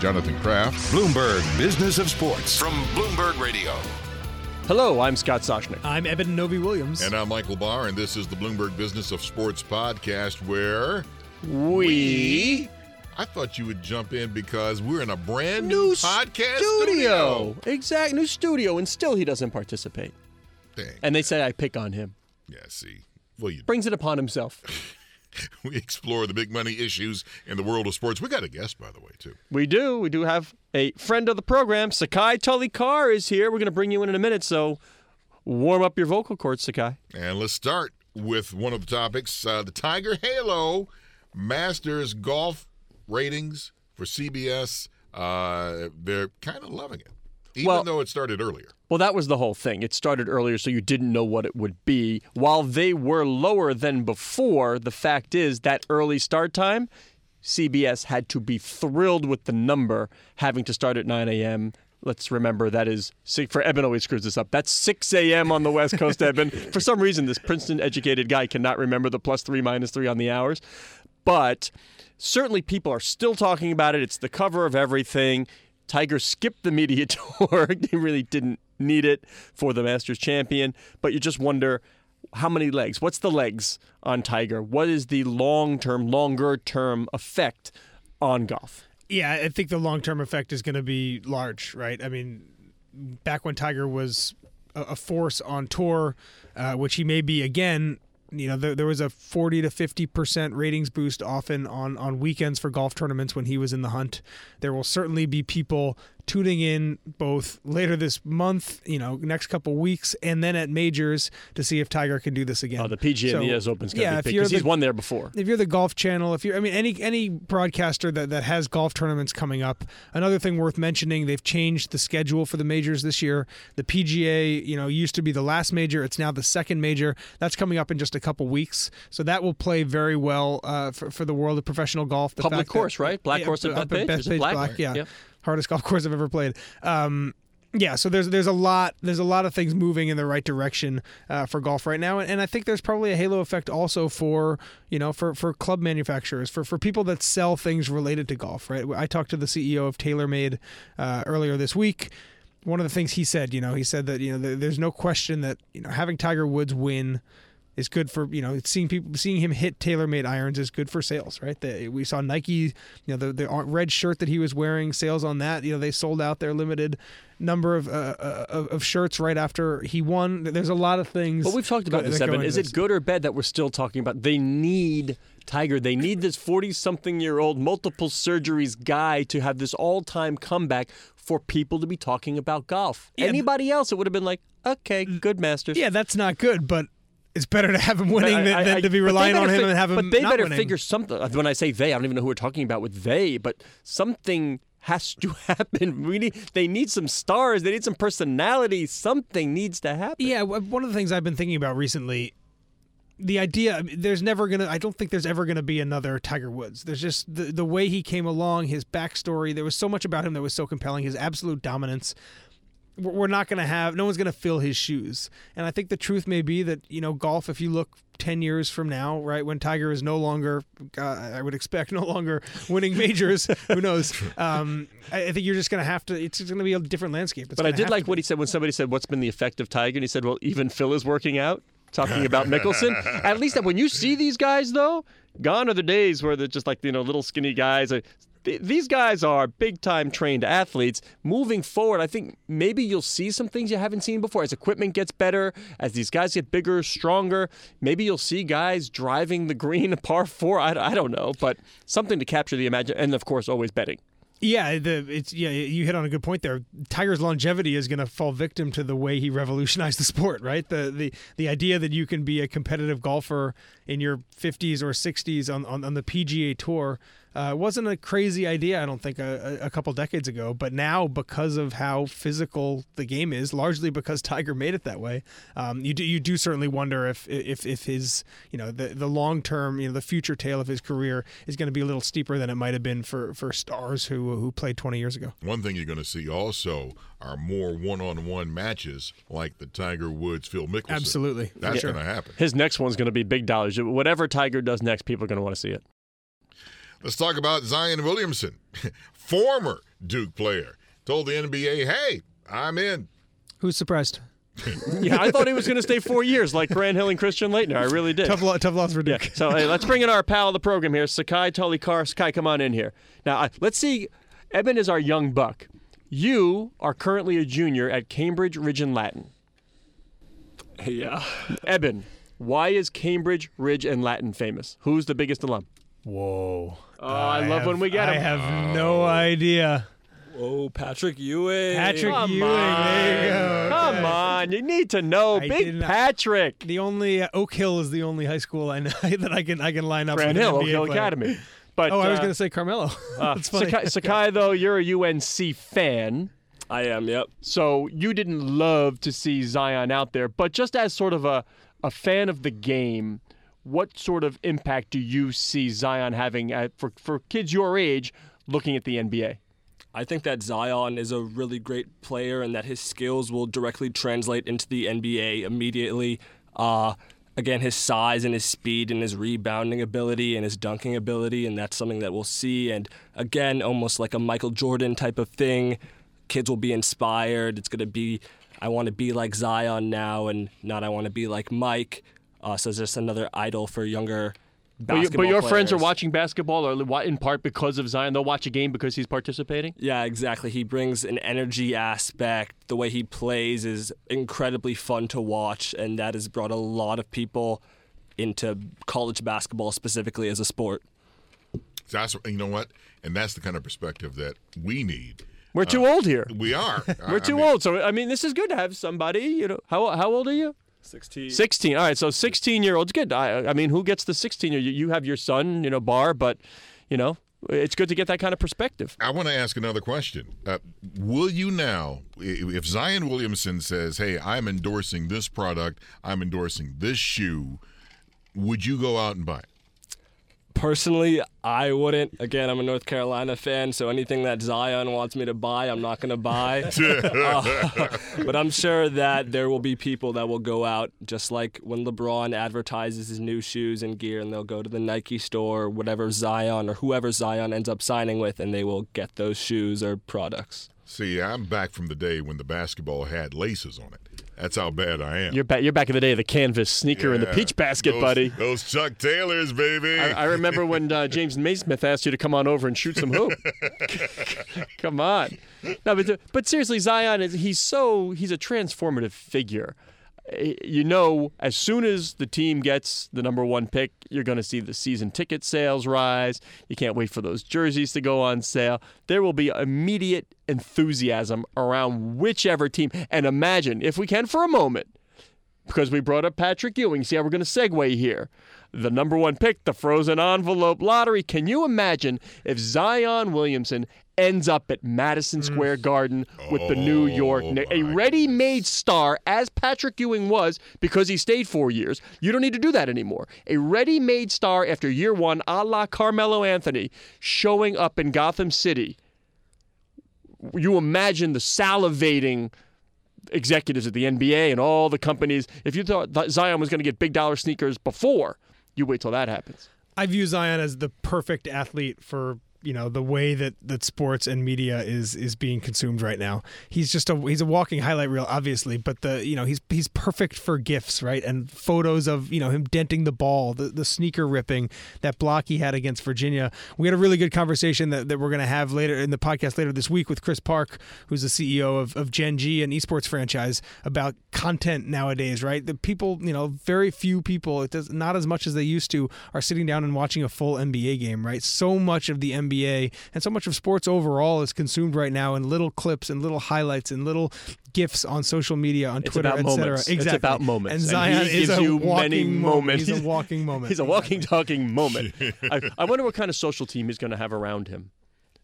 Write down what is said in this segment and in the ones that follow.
Jonathan Kraft, Bloomberg Business of Sports from Bloomberg Radio. Hello, I'm Scott Soshnick. I'm Eben Novy-Williams. and I'm Michael Barr, and this is the Bloomberg Business of Sports podcast where We I thought you would jump in because we're in a brand new, new podcast studio. Exact new studio, and still he doesn't participate. Dang. And they say I pick on him. yeah, see. Well, you Brings it upon himself. we explore the big money issues in the world of sports. We got a guest, by the way, too. We do. We do have a friend of the program. Sakai Tully Carr is here. We're going to bring you in in a minute, so warm up your vocal cords, Sakai. And let's start with one of the topics uh, the Tiger Halo Masters golf ratings for CBS. Uh, they're kind of loving it, even Well- though it started earlier. Well, that was the whole thing. It started earlier, so you didn't know what it would be. While they were lower than before, the fact is that early start time, CBS had to be thrilled with the number having to start at 9 a.m. Let's remember that is for Eben always screws this up. That's 6 a.m. on the West Coast, Eben. For some reason, this Princeton-educated guy cannot remember the plus three, minus three on the hours. But certainly, people are still talking about it. It's the cover of everything. Tiger skipped the media tour. he really didn't need it for the Masters champion. But you just wonder how many legs? What's the legs on Tiger? What is the long term, longer term effect on golf? Yeah, I think the long term effect is going to be large, right? I mean, back when Tiger was a, force on tour, uh, which he may be again. You know, there, there was a 40 to 50 percent ratings boost often on on weekends for golf tournaments when he was in the hunt. There will certainly be people tuning in both later this month, you know, next couple weeks, and then at majors to see if Tiger can do this again. Oh, the PGA So, and the US Open's going to yeah, be big because he's won there before. if you're the golf channel, if you're, I mean, any any broadcaster that, that has golf tournaments coming up. Another thing worth mentioning, they've changed the schedule for the majors this year. The PGA, you know, used to be the last major. It's now the second major. That's coming up in just a couple weeks. So that will play very well uh, for, for the world of professional golf. The Public fact that- course, right? Black course at up Bethpage? Is black? yeah. Yep. Hardest golf course I've ever played. Um, yeah, so there's there's a lot there's a lot of things moving in the right direction uh, for golf right now, and, and I think there's probably a halo effect also for you know for, for club manufacturers for for people that sell things related to golf. Right, I talked to the CEO of TaylorMade uh, earlier this week. One of the things he said, you know, he said that you know there, there's no question that you know having Tiger Woods win is good for you know seeing people seeing him hit TaylorMade irons is good for sales, right? The, we saw Nike, you know, the the red shirt that he was wearing, sales on that, you know, they sold out their limited number of uh, uh, of of shirts right after he won. There's a lot of things. But we've talked about this, Eben. Is this. it good or bad that we're still talking about? They need Tiger. They need this 40 something year old, multiple surgeries guy to have this all time comeback for people to be talking about golf. Yeah, Anybody else, it would have been like, okay, good Masters. Yeah, that's not good, but it's better to have him winning I- than, I- than I- to be relying on him fig- and have him But they better winning. figure something. Uh, when I say they, I don't even know who we're talking about with they, but something has to happen. We need, they need some stars. They need some personality. Something needs to happen. Yeah, one of the things I've been thinking about recently, the idea there's never gonna. I don't think there's ever gonna be another Tiger Woods. There's just the the way he came along, his backstory. There was so much about him that was so compelling. His absolute dominance. We're not gonna have. No one's gonna fill his shoes. And I think the truth may be that you know golf. If you look. 10 years from now, right, when Tiger is no longer, uh, I would expect, no longer winning majors, who knows? Um, I, think you're just going to have to, it's going to be a different landscape. It's But I did like what he said when somebody said, "What's been the effect of Tiger?" And he said, "Well, even Phil is working out." Talking about Mickelson. At least that when you see these guys, though, gone are the days where they're just like you know little skinny guys. Th- These guys are big time trained athletes. Moving forward, I think maybe you'll see some things you haven't seen before as equipment gets better, as these guys get bigger, stronger. Maybe you'll see guys driving the green par four. I, I don't know, but something to capture the imagine. And of course, always betting. Yeah, the it's yeah, you hit on a good point there. Tiger's longevity is going to fall victim to the way he revolutionized the sport, right? The the the idea that you can be a competitive golfer in your 50s or 60s on, on, on the PGA Tour. Uh, it wasn't a crazy idea, I don't think, a, a couple decades ago. But now, because of how physical the game is, largely because Tiger made it that way, um, you do you do certainly wonder if if if his you know the the long term you know the future tale of his career is going to be a little steeper than it might have been for for stars who who played 20 years ago. One thing you're going to see also are more one-on-one matches like the Tiger Woods Phil Mickelson. Absolutely, that's sure. going to happen. His next one's going to be big dollars. Whatever Tiger does next, people are going to want to see it. Let's talk about Zion Williamson, former Duke player, told the NBA, "Hey, I'm in." Who's surprised? yeah, I thought he was going to stay four years like Grant Hill and Christian Laettner. I really did. Tough, lo- tough loss for Yeah. Duke. So hey, let's bring in our pal of the program here, Sakai Tully Tolikar. Sakai, come on in here. Now uh, let's see. Eben is our young buck. You are currently a junior at Cambridge Rindge and Latin. Yeah. Eben, why is Cambridge Rindge and Latin famous? Who's the biggest alum? Whoa. Oh, I, love when we get I him. have no idea. Oh, Patrick Ewing. Patrick Come Ewing. There you go. Come on, you need to know, I Big Patrick. The only uh, Oak Hill is the only high school I know that I can I can line up. Grant with an Hill, Oak Hill player. Academy. But Oh, I was uh, going to say Carmelo. uh, funny. Sakai, Sakai, though, you're a UNC fan. I am, yep. So you didn't love to see Zion out there, but just as sort of a, a fan of the game, what sort of impact do you see Zion having at, for, for kids your age looking at the NBA? I think that Zion is a really great player and that his skills will directly translate into the NBA immediately. Uh, again, his size and his speed and his rebounding ability and his dunking ability, and that's something that we'll see. And again, almost like a Michael Jordan type of thing. Kids will be inspired. It's going to be, I want to be like Zion now and not I want to be like Mike. Uh, so it's just another idol for younger But, you, basketball but your friends are watching basketball, or in part because of Zion. They'll watch a game because he's participating. Yeah, exactly. He brings an energy aspect. The way he plays is incredibly fun to watch, and that has brought a lot of people into college basketball specifically as a sport. That's you know what, and that's the kind of perspective that we need. We're too old here. We are. We're too old. So I mean, this is good to have somebody. You know, how how old are you? 16. 16. All right, so 16 year olds good. I, I mean, who gets the 16 year? You, you have your son, you know, Barr, but you know, it's good to get that kind of perspective. I want to ask another question. Uh, will you now, if Zion Williamson says, "Hey, I'm endorsing this product. I'm endorsing this shoe," would you go out and buy it? Personally, I wouldn't. Again, I'm a North Carolina fan, so anything that Zion wants me to buy, I'm not going to buy. Uh, but I'm sure that there will be people that will go out, just like when LeBron advertises his new shoes and gear, and they'll go to the Nike store, whatever Zion or whoever Zion ends up signing with, and they will get those shoes or products. See, I'm back from the day when the basketball had laces on it. That's how bad I am. You're back. You're back in the day of the canvas sneaker and the peach basket, Those- buddy. Those Chuck Taylors, baby. I, I remember when uh, James Naismith asked you to come on over and shoot some hoop. come on, no, but but seriously, Zion is he's so he's a transformative figure. Eh, You know, as soon as the team gets the number one pick, you're going to see the season ticket sales rise. You can't wait for those jerseys to go on sale. There will be immediate enthusiasm around whichever team. And imagine, if we can for a moment, because we brought up Patrick Ewing. See how we're going to segue here. The number one pick, the frozen envelope lottery. Can you imagine if Zion Williamson ends up at Madison mm. Square Garden with the New oh York Oh, Knicks? A ready made star, as Patrick Ewing was because he stayed four years. You don't need to do that anymore. A ready made star after year one, a la Carmelo Anthony, showing up in Gotham City. You imagine the salivating executives at the NBA and all the companies. If you thought that Zion was going to get big dollar sneakers before, you wait till that happens. I view Zion as the perfect athlete for you know the way that, that sports and media is is being consumed right now. He's just a he's a walking highlight reel, obviously, but the you know he's he's perfect for gifs, right? And photos of you know him denting the ball, the, the sneaker ripping, that block he had against Virginia. We had a really good conversation that, that we're going to have later in the podcast later this week with Chris Park, who's the CEO of, of Gen G, an esports franchise, about content nowadays, right? The people, you know, very few people, it does not as much as they used to, are sitting down and watching a full NBA game, right? So much of the NBA NBA and so much of sports overall is consumed right now in little clips and little highlights and little gifs on social media, on It's Twitter, about etc. moments. Exactly. It's about moments. And And Zion he is gives a you walking many moment. moments. He's a walking moment. He's a walking, talking moment. I, I wonder what kind of social team he's going to have around him.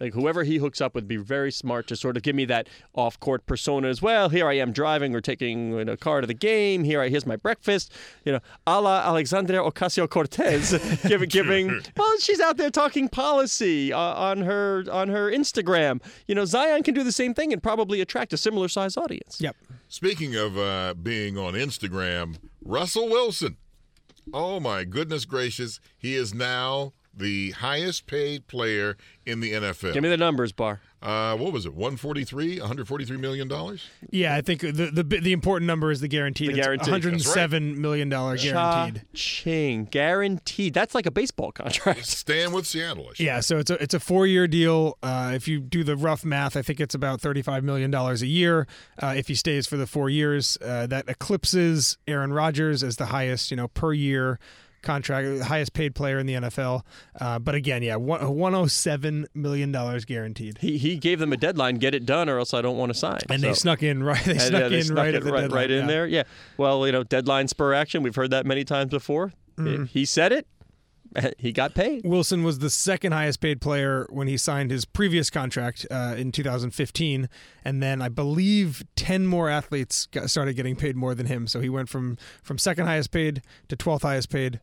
Like whoever he hooks up with, be very smart to sort of give me that off-court persona as well. Here I am driving or taking a car to the game. Here I here's my breakfast. You know, a la Alexandria Ocasio Cortez, giving giving. Well, she's out there talking policy uh, on her on her Instagram. You know, Zion can do the same thing and probably attract a similar size audience. Yep. Speaking of uh, being on Instagram, Russell Wilson. Oh my goodness gracious, he is now the highest paid player in the NFL. Give me the numbers, Barr. uh, what was it? 143, 143 million dollars. Yeah, I think the the the important number is the guarantee. The It's guaranteed. 107 million dollar guaranteed. Cha-ching. Guaranteed. That's like a baseball contract. Staying with Seattle. I Yeah, so it's a it's a four year deal. Uh, if you do the rough math, I think it's about thirty five million dollars a year. Uh, if he stays for the four years, uh, that eclipses Aaron Rodgers as the highest you know per year contract, highest paid player in the NFL. Uh, but again, yeah, one hundred seven million dollars guaranteed. He, he gave them a deadline, get it done, or else I don't want to sign. And they snuck in right. They snuck yeah, they in snuck right at the right, deadline. right in yeah. there. Yeah. Well, you know, deadline spur action. We've heard that many times before. Mm-hmm. He said it. He got paid. Wilson was the second highest paid player when he signed his previous contract uh, in 2015, and then I believe 10 more athletes got, started getting paid more than him. So he went from from second highest paid to 12th highest paid,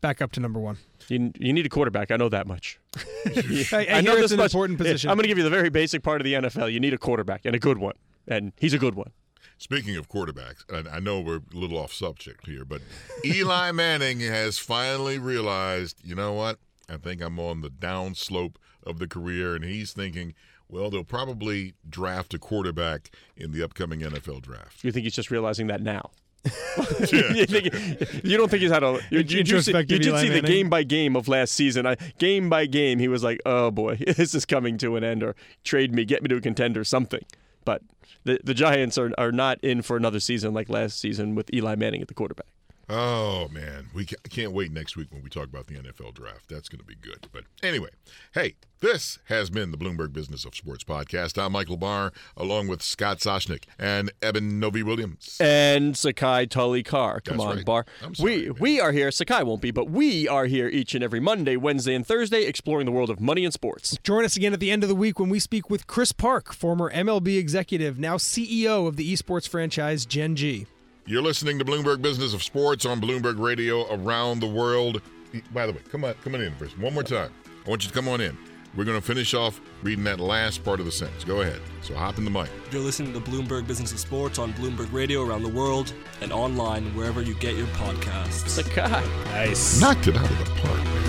back up to number one. You, you need a quarterback. I know that much. I, I, I, know this an much. important position. I'm going to give you the very basic part of the NFL. You need a quarterback and a good one, and he's a good one. Speaking of quarterbacks, and I know we're a little off subject here, but Eli Manning has finally realized, you know what? I think I'm on the downslope of the career, and he's thinking, well, they'll probably draft a quarterback in the upcoming NFL draft. You think he's just realizing that now? you, think, you don't think he's had a you, you, you, see, you did see the game by game of last season. I, game by game, he was like, "Oh boy, this is coming to an end," or "Trade me, get me to a contender, something." But the the Giants are are not in for another season like last season with Eli Manning at the quarterback. Oh man, we can't wait next week when we talk about the NFL draft. That's going to be good. But anyway, hey, this has been the Bloomberg Business of Sports podcast. I'm Michael Barr, along with Scott Soshnick and Eben Novy-Williams. And Sakai Tully Carr. Come That's on, right. Barr. I'm sorry, we man. we are here. Sakai won't be, but we are here each and every Monday, Wednesday, and Thursday, exploring the world of money and sports. Join us again at the end of the week when we speak with Chris Park, former MLB executive, now CEO of the esports franchise Gen G. You're listening to Bloomberg Business of Sports on Bloomberg Radio around the world. By the way, come on, come on in first. One more time. I want you to come on in. We're going to finish off reading that last part of the sentence. Go ahead. So hop in the mic. You're listening to Bloomberg Business of Sports on Bloomberg Radio around the world and online wherever you get your podcasts. Sakai. Nice. Knocked it out of the park, man.